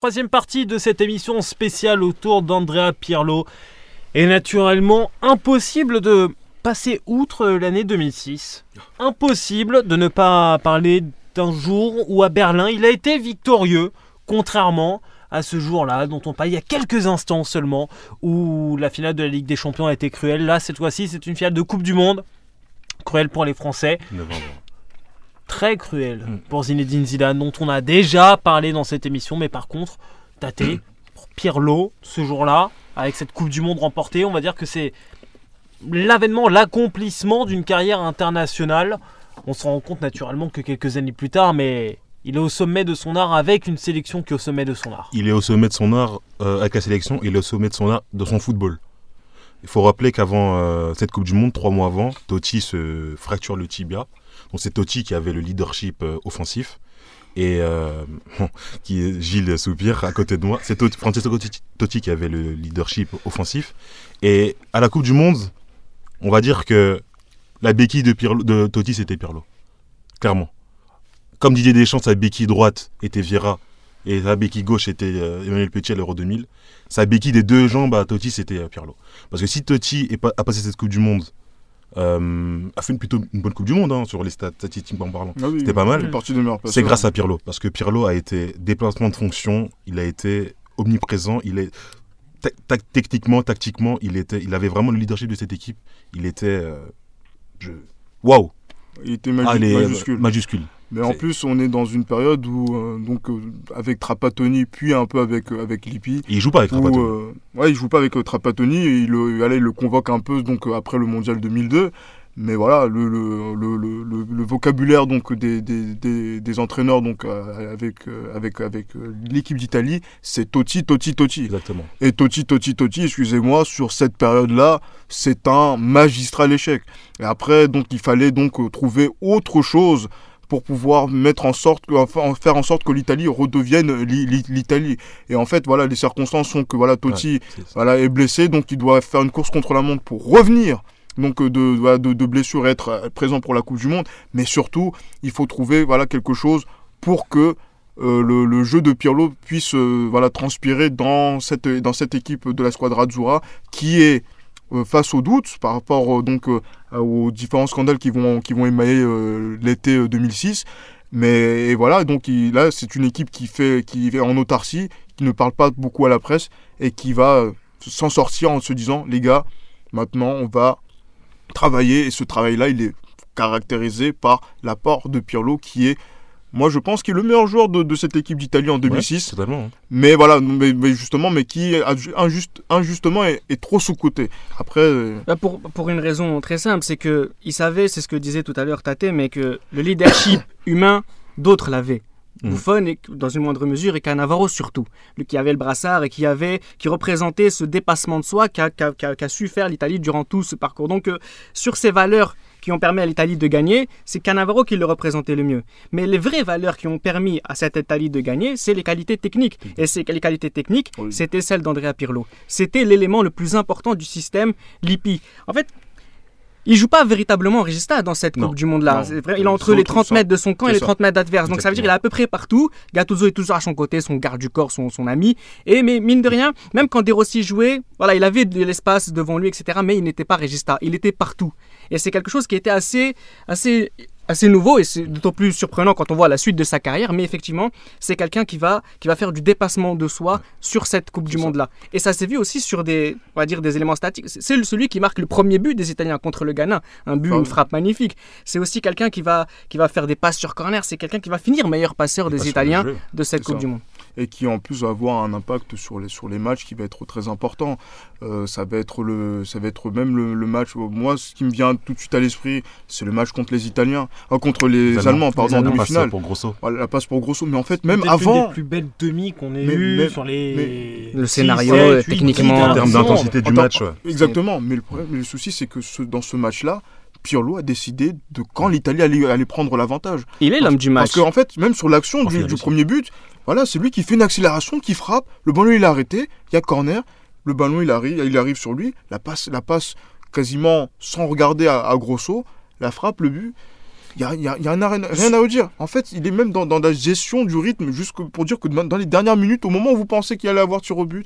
Troisième partie de cette émission spéciale autour d'Andrea Pirlo. Et naturellement, impossible de passer outre l'année 2006. Impossible de ne pas parler d'un jour où à Berlin il a été victorieux, contrairement à ce jour-là, dont on parle il y a quelques instants seulement, où la finale de la Ligue des Champions a été cruelle. Là, cette fois-ci, c'est une finale de Coupe du Monde. Cruelle pour les Français très cruel mm. pour Zinedine Zidane, dont on a déjà parlé dans cette émission. Mais par contre, Tate, pour Pirlo, ce jour-là, avec cette Coupe du Monde remportée, on va dire que c'est l'avènement, l'accomplissement d'une carrière internationale. On se rend compte naturellement que quelques années plus tard, mais il est au sommet de son art avec une sélection qui est au sommet de son art. Il est au sommet de son art euh, avec la sélection, il est au sommet de son art de son football. Il faut rappeler qu'avant euh, cette Coupe du Monde, trois mois avant, Totti se fracture le tibia. C'est Totti qui avait le leadership euh, offensif. Et euh, qui Gilles Soupir à côté de moi. C'est Francesco Totti qui avait le leadership offensif. Et à la Coupe du Monde, on va dire que la béquille de, de Totti, c'était Pirlo. Clairement. Comme Didier Deschamps, sa béquille droite était Vieira et sa béquille gauche était euh, Emmanuel Petit à l'Euro 2000. Sa béquille des deux jambes à Totti, c'était Pirlo. Parce que si Totti a passé cette Coupe du Monde euh, a fait une, plutôt une bonne Coupe du Monde hein, sur les statistiquement parlant. Ah C'était pas mal. C'est grâce à Pirlo, parce que Pirlo a été déplacement de fonction, il a été omniprésent, il est techniquement, tactiquement, il était, il avait vraiment le leadership de cette équipe. Il était, euh, waouh. Il était ah, majuscule. majuscule. Mais en plus, on est dans une période où, euh, donc, euh, avec Trapattoni, puis un peu avec, euh, avec Lippi. Il joue pas avec Trapattoni. ouais, il joue pas avec Trapattoni. Et il, allez, il le convoque un peu donc, après le mondial 2002. Mais voilà, le, le, le, le vocabulaire donc, des, des, des, entraîneurs donc, avec, avec, avec l'équipe d'Italie, c'est Totti, Totti, Totti. Exactement. Et Totti, Totti, Totti, excusez-moi, sur cette période-là, c'est un magistral échec. Et après, donc, il fallait donc trouver autre chose pour pouvoir mettre en sorte, faire en sorte que l'Italie redevienne l'Italie. Et en fait, voilà, les circonstances sont que voilà, Totti est, voilà, est blessé, donc il doit faire une course contre la montre pour revenir donc euh, de, de, de blessure et être euh, présent pour la Coupe du Monde. Mais surtout, il faut trouver voilà, quelque chose pour que euh, le, jeu de Pirlo puisse voilà, transpirer dans cette, dans cette équipe de la squadra Azzurra qui est euh, face aux doutes par rapport euh, donc euh, aux différents scandales qui vont qui vont émailler l'été 2006 mais voilà donc là c'est une équipe qui fait qui est en autarcie qui ne parle pas beaucoup à la presse et qui va s'en sortir en se disant les gars maintenant on va travailler. Et ce travail là il est caractérisé par l'apport de Pirlo qui est moi, je pense qu'il est le meilleur joueur de, cette équipe d'Italie en 2006. totalement. Hein. Mais voilà, mais, justement, mais qui injuste, injustement est, trop sous-coté. Après. Euh, bah, pour, pour une raison très simple, c'est que il savait, c'est ce que disait tout à l'heure Tate, mais que le leadership humain, d'autres l'avaient. Mm. Buffon, et, dans une moindre mesure, et Cannavaro surtout. Lui qui avait le brassard et qui, avait, qui représentait ce dépassement de soi qu'a su faire l'Italie durant tout ce parcours. Donc, euh, sur ces valeurs qui ont permis à l'Italie de gagner, c'est Cannavaro qui le représentait le mieux. Mais les vraies valeurs qui ont permis à cette Italie de gagner, c'est les qualités techniques. Et ces les qualités techniques, c'était celles d'Andrea Pirlo. C'était l'élément le plus important du système Lippi. En fait, il joue pas véritablement Regista dans cette Coupe du Monde-là. Il est entre les 30 mètres de son camp et les 30 mètres d'adverse. Donc ça veut dire qu'il est à peu près partout. Gattuso est toujours à son côté, son garde du corps, son, son ami. Et mais mine de rien, même quand De Rossi jouait, voilà, il avait de l'espace devant lui, etc. Mais il n'était pas Regista. Il était partout. Et c'est quelque chose qui était assez, assez assez nouveau et c'est d'autant plus surprenant quand on voit la suite de sa carrière. Mais effectivement, c'est quelqu'un qui va, qui va faire du dépassement de soi sur cette Coupe du Monde-là. Et ça s'est vu aussi sur des, on va dire, des éléments statiques. C'est celui qui marque le premier but des Italiens contre le Ghana. Un but, une frappe magnifique. C'est aussi quelqu'un qui va, qui va faire des passes sur corner. C'est quelqu'un qui va finir meilleur passeur des Italiens de cette Coupe du Monde et qui en plus va avoir un impact sur les, sur les matchs qui va être très important. Euh, ça, va être le, ça va être même le, match, moi ce qui me vient tout de suite à l'esprit, c'est le match contre les Italiens, euh, contre les, Allemands, pardon, en demi-finale. pour Grosso. la passe pour Grosso, mais en fait même avant... une des plus belles demi qu'on ait eues sur les... le scénario, techniquement... En termes d'intensité du match. Exactement, mais le, problème, le souci c'est que ce, dans ce match-là, Pirlo a décidé de quand l'Italie allait, allait, prendre l'avantage. Il est l'homme du match. Parce qu'en fait, même sur l'action du, du, premier but, voilà, c'est lui qui fait une accélération, qui frappe, le ballon il est arrêté, il y a corner, le ballon il arrive, il arrive sur lui, la passe, la passe quasiment sans regarder à, Grosso, la frappe, le but. Il n'y a, y a- y a rien, à- rien à redire. En fait, il est même dans, dans la gestion du rythme, juste pour dire que dans, dans les dernières minutes, au moment où vous pensez qu'il allait avoir tir au but,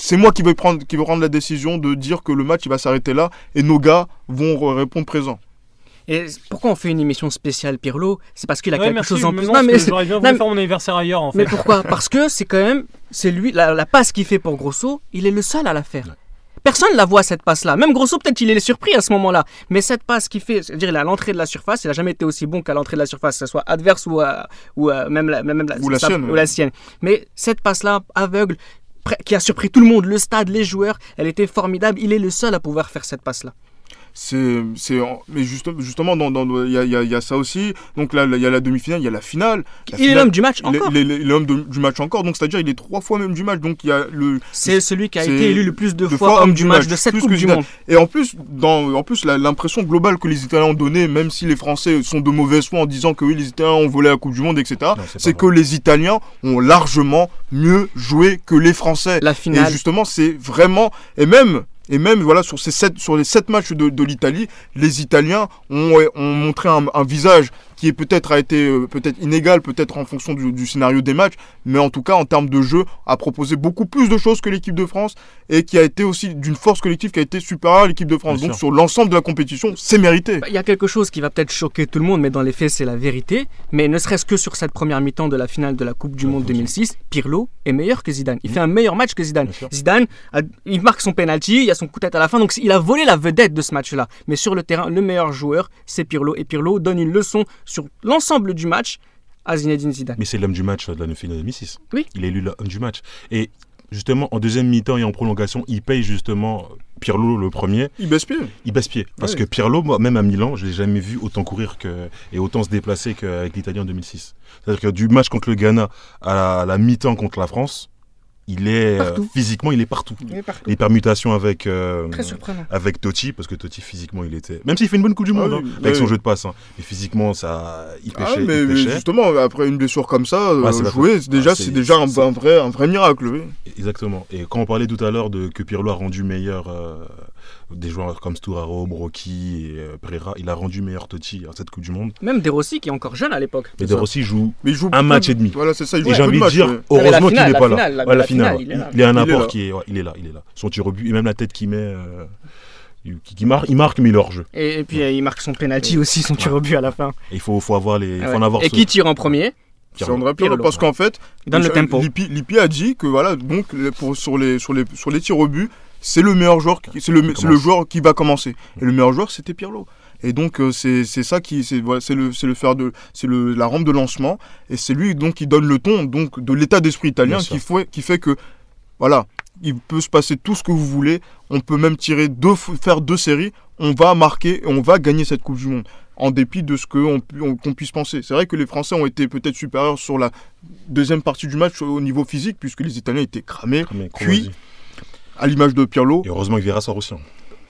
c'est moi qui vais, prendre, qui vais prendre la décision de dire que le match il va s'arrêter là et nos gars vont re- répondre présent. Et pourquoi on fait une émission spéciale Pirlo? C'est parce qu'il a Ouais, quelque merci, chose en mais plus. non, mais j'aurais bien voulu faire mon anniversaire ailleurs en fait. Mais pourquoi? Parce que c'est quand même, c'est lui, la, la passe qu'il fait pour Grosso, il est le seul à la faire. Personne la voit cette passe-là. Même Grosso, peut-être il est surpris à ce moment-là. Mais cette passe qu'il fait, c'est-à-dire il est à l'entrée de la surface, il a jamais été aussi bon qu'à l'entrée de la surface, que ce soit adverse ou, euh, ou euh, même, la, même la, Ou la sa- sienne, ou ouais. la sienne. Mais cette passe-là, aveugle, qui a surpris tout le monde, le stade, les joueurs, elle était formidable. Il est le seul à pouvoir faire cette passe-là. C'est, c'est, mais juste- justement, dans- dans- il y, a, il y a- il y a ça aussi. Donc là, il y a la demi-finale, il y a la finale. La Il est l'homme du match encore. il est- il est l'homme de- du match encore. Donc c'est-à-dire, il est trois fois même du match. Donc il y a le, C'est celui qui a été élu le plus de deux fois homme du match de cette Coupe que du. Monde. Et en plus, dans, en plus l'impression globale que les Italiens ont donnée, même si les Français sont de mauvaise foi en disant que oui, les Italiens ont volé la Coupe du Monde, etc., c'est que les Italiens ont largement mieux joué que les Français. La Et finale. justement, c'est vraiment. Et même. Et même voilà sur, ces sept, sur les sept matchs de, l'Italie, les Italiens ont, ont montré un visage qui est peut-être a été euh, peut-être inégal, peut-être en fonction du, du scénario des matchs, mais en tout cas en termes de jeu a proposé beaucoup plus de choses que l'équipe de France et qui a été aussi d'une force collective qui a été supérieure à l'équipe de France. Bien Donc sûr. sur l'ensemble de la compétition, c'est mérité. Bah, Il y a quelque chose qui va peut-être choquer tout le monde, mais dans les faits, c'est la vérité. Mais ne serait-ce que sur cette première mi-temps de la finale de la Coupe du Ouais, Monde bien sûr. 2006, Pirlo est meilleur que Zidane. Il fait un meilleur match que Zidane. Zidane, a- il marque son penalty, il y a son coup de tête à la fin, donc il a volé la vedette de ce match-là. Mais sur le terrain, le meilleur joueur, c'est Pirlo. Et Pirlo donne une leçon sur l'ensemble du match à Zinedine Zidane. Mais c'est l'homme du match de la finale 2006. Oui. Il est élu l'homme du match. Et justement, en deuxième mi-temps et en prolongation, il paye justement Pirlo le premier. Il baisse pied. Il baisse pied. Parce Ouais. que Pirlo, moi, même à Milan, je l'ai jamais vu autant courir que, et autant se déplacer qu'avec l'Italie en 2006. C'est-à-dire que du match contre le Ghana à la, à la mi-temps contre la France, il est euh, Partout. physiquement, il est partout. Il est partout. Les permutations avec euh, Très surprenant. avec Totti, parce que Totti physiquement il était, même s'il fait une bonne Coupe du Ah Monde, oui, hein, avec son jeu de passe, hein. mais physiquement ça, il Ah, pêchait, mais, il mais justement, après une blessure comme ça, euh, pas jouer, déjà, c'est déjà un, un vrai, un vrai miracle. oui. Exactement. Et quand on parlait tout à l'heure de que Pirlo a rendu meilleur euh, des joueurs comme Sturaro, Brocchi et euh, Pereira, il a rendu meilleur Totti à cette Coupe du Monde. Même De Rossi, qui est encore jeune à l'époque. Mais C'est De ça. Rossi joue Mais il joue un match de- et demi. Voilà, c'est ça. Il joue et j'ai envie de dire, mais heureusement qu'il n'est pas là. la- Ouais, la la finale, finale, il là. il est un Il apport qui est, ouais, il est là, il est là. Son tir au but et même la tête qu'il met, euh, qui, qui marque, il marque mais il hors jeu. Et, et puis il marque son penalty aussi, son tir au but à la fin. Il faut, faut avoir les, il faut en avoir. Et ce- qui tire en premier? C'est. André Pirlo, Pirlo, parce qu'en fait, Il. Lippi, Lippi a dit que voilà, donc pour, sur, les, sur, les, sur les tirs au but, c'est le meilleur joueur, qui- c'est le, joueur qui va commencer. Et le meilleur joueur, c'était Pirlo. Et donc euh, c'est ça qui c'est voilà, le c'est le faire de c'est le la rampe de lancement. Et c'est lui donc qui donne le ton donc de l'état d'esprit italien qui fait qui fait que voilà il peut se passer tout ce que vous voulez. On peut même tirer deux faire deux séries. On va marquer et on va gagner cette coupe du monde. En dépit de ce on qu'on puisse penser. C'est vrai que les Français ont été peut-être supérieurs sur la deuxième partie du match au niveau physique puisque les Italiens étaient cramés. Mais Puis, à l'image de Pirlo Et heureusement que Vieira sort aussi hein,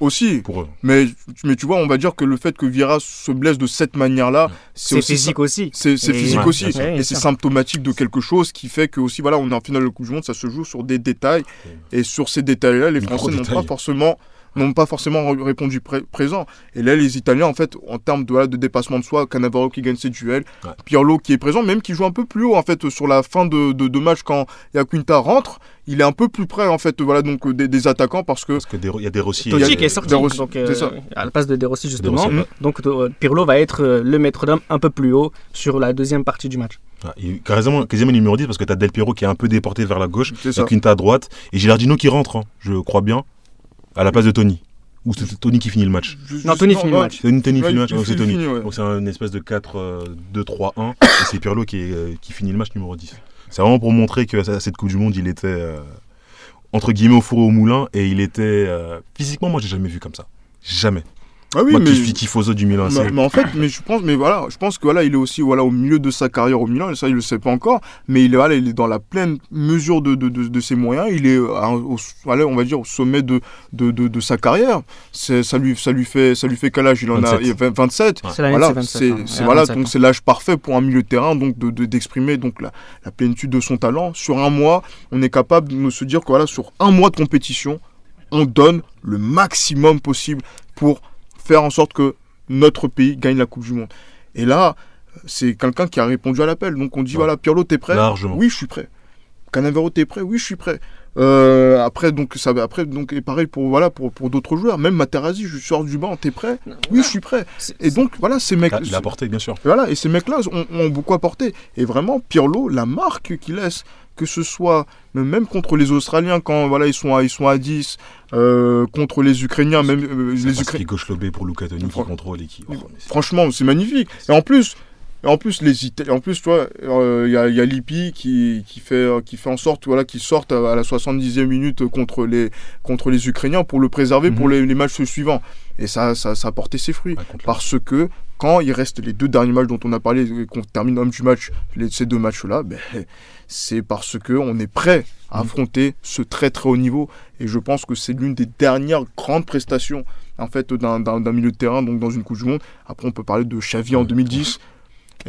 aussi pour eux. mais, mais tu vois, on va dire que le fait que Vieira se blesse de cette manière-là, c'est C'est aussi physique aussi. C'est physique Ouais, aussi. et c'est symptomatique de quelque chose qui fait que aussi, voilà, on est en finale de Coupe du Monde, ça se joue sur des détails. Et sur ces détails-là, les Français n'ont pas forcément n'ont pas forcément répondu pré- présent. Et là, les Italiens, en fait, en termes de, voilà, de dépassement de soi, Cannavaro qui gagne ses duels, Ouais. Pirlo qui est présent, même qui joue un peu plus haut, en fait, sur la fin de, de, de match quand Yaquinta rentre, il est un peu plus près, en fait, voilà, donc des, des attaquants parce que Parce que des- il y a des Rossi. Totti qui est sorti, De Rossi, donc, euh, c'est ça. à la place de De Rossi justement. Rossi, ouais. Donc euh, Pirlo va être euh, le maître d'homme un peu plus haut sur la deuxième partie du match. Ah, et quasiment, quasiment numéro 10 parce que t'as Del Piero qui est un peu déporté vers la gauche. Quinta à droite et Gilardino qui rentre, hein, je crois bien, à la place de Tony. Ou c'est Tony qui finit le match. Non, Tony finit le match. C'est Tony Ouais, finit le match, c'est Tony. ouais. Donc c'est une espèce de 4-2-3-1 et c'est Pirlo qui, est, euh, qui finit le match numéro 10. C'est vraiment pour montrer que à cette Coupe du Monde, il était euh, entre guillemets au four et au moulin et il était euh, physiquement, moi j'ai jamais vu comme ça. Jamais. Ah oui, moi mais... qui suis tifoso du Milan, Mais, en fait, mais je pense, mais voilà, je pense que voilà, il est aussi voilà au milieu de sa carrière au Milan, et ça il le sait pas encore, mais il est voilà, il est dans la pleine mesure de, de, de, de ses moyens, il est à- au, voilà, on va dire au sommet de, de, de, de sa carrière. C'est ça lui ça lui fait ça lui fait quel âge? Il en a 27. il a 20 27. Ouais. C'est l'année Voilà, de ses 27 c'est a voilà 27 ans. donc c'est l'âge parfait pour un milieu de terrain donc de de- d'exprimer donc la, la plénitude de son talent sur un mois. On est capable de se dire que voilà sur un mois de compétition, on donne le maximum possible pour faire en sorte que notre pays gagne la Coupe du Monde. Et là, c'est quelqu'un qui a répondu à l'appel. Donc on dit Ouais. voilà, Pirlo, t'es prêt? Largement. Oui, je suis prêt. Canavero, t'es prêt? Oui, je suis prêt. Euh, après, donc, ça, après, donc, et pareil pour, voilà, pour, pour d'autres joueurs. Même Materazzi, je sors du banc, t'es prêt? Oui, je suis prêt. Et donc, voilà, ces mecs. Il a apporté, bien sûr. Voilà, et ces mecs-là ont, ont beaucoup apporté. Et vraiment, Pirlo, la marque qu'il laisse, que ce soit même contre les Australiens, quand voilà, ils, sont à, ils sont à 10, euh, contre les Ukrainiens, même euh, les Ukrainiens. gauche lobé pour Luca Toni qui contrôle et qui. oh, Franchement, c'est magnifique. Et en plus, en plus, les en plus, tu vois, euh, il y, a, il y a Lippi qui, qui, fait, euh, qui fait en sorte voilà, qu'ils sortent à la 70e minute contre les, contre les Ukrainiens pour le préserver pour Mhm. les, les matchs suivants. Et ça, ça, ça a porté ses fruits. Ouais, Parce que quand il reste les deux derniers matchs dont on a parlé, et qu'on termine homme du match, les, ces deux matchs-là, ben, c'est parce que on est prêt à Mhm. affronter ce très très haut niveau. Et je pense que c'est l'une des dernières grandes prestations en fait d'un milieu de terrain, donc dans une Coupe du Monde. Après, on peut parler de Xavi en Ouais. 2010.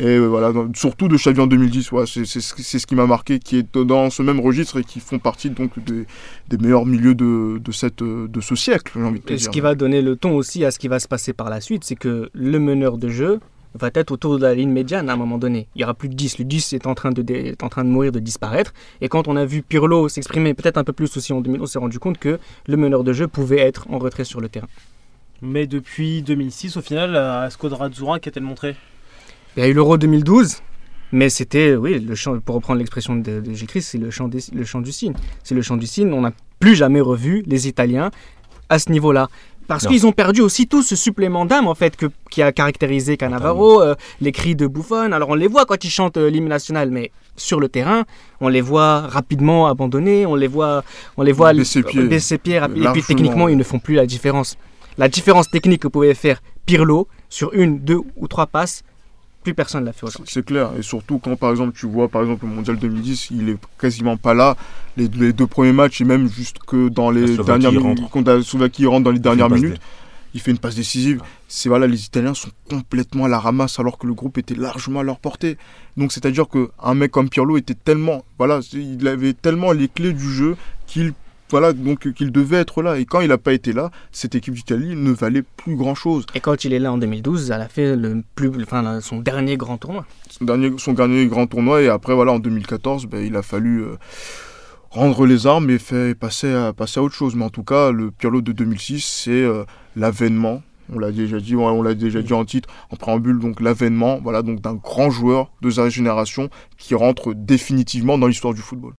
Et voilà, surtout de Xavi en 2010, ouais, c'est ce qui- ce qui m'a marqué, qui est dans ce même registre et qui font partie donc des, des meilleurs milieux de, de, cette, de ce siècle, j'ai envie de te Et dire. ce qui va donner le ton aussi à ce qui va se passer par la suite, c'est que le meneur de jeu va être autour de la ligne médiane à un moment donné. Il y aura plus de 10. Le 10 est en train de, dé- est en train de mourir, de disparaître. Et quand on a vu Pirlo s'exprimer peut-être un peu plus aussi en 2000, on s'est rendu compte que le meneur de jeu pouvait être en retrait sur le terrain. Mais depuis 2006, au final, la Squadra Azzurra, qu'a-t-elle montré Il y a eu l'Euro 2012, mais c'était, oui, le chant, pour reprendre l'expression de, de Gilles c'est le chant, des- le chant du cygne. C'est le chant du cygne. On n'a plus jamais revu les Italiens à ce niveau-là. Parce qu'ils ont perdu aussi tout ce supplément d'âme en fait que, qui a caractérisé Cannavaro, euh, les cris de Buffon. Alors on les voit quand ils chantent euh, l'hymne national, mais sur le terrain, on les voit rapidement abandonnés, on les voit, on les voit Baisser pied. baisser pied Et puis techniquement, ils ne font plus la différence. La différence technique que pouvait faire Pirlo sur une, deux ou trois passes, plus personne ne l'a fait aujourd'hui. C'est clair, et surtout quand par exemple tu vois par exemple le mondial 2010, il est quasiment pas là. Les, les deux premiers matchs et même juste que dans les dernières minutes, la Slovaquie, il rentre dans les dernières minutes, il fait une passe décisive. C'est voilà, les Italiens sont complètement à la ramasse alors que le groupe était largement à leur portée. Donc c'est à dire que un mec comme Pirlo était tellement, voilà, il avait tellement les clés du jeu qu'il voilà donc qu'il devait être là. Et quand il n'a pas été là, cette équipe d'Italie ne valait plus grand chose. Et quand il est là en 2012, elle a fait le plus, enfin, la- son dernier grand tournoi. son dernier, son dernier grand tournoi. Et après, voilà, en 2014, ben, il a fallu euh, rendre les armes et faire, passer, à, passer à autre chose. Mais en tout cas, le Pirlo de 2006, c'est euh, l'avènement. On l'a déjà dit, on l'a déjà dit en titre, en préambule, donc l'avènement, voilà, donc d'un grand joueur de sa génération qui rentre définitivement dans l'histoire du football.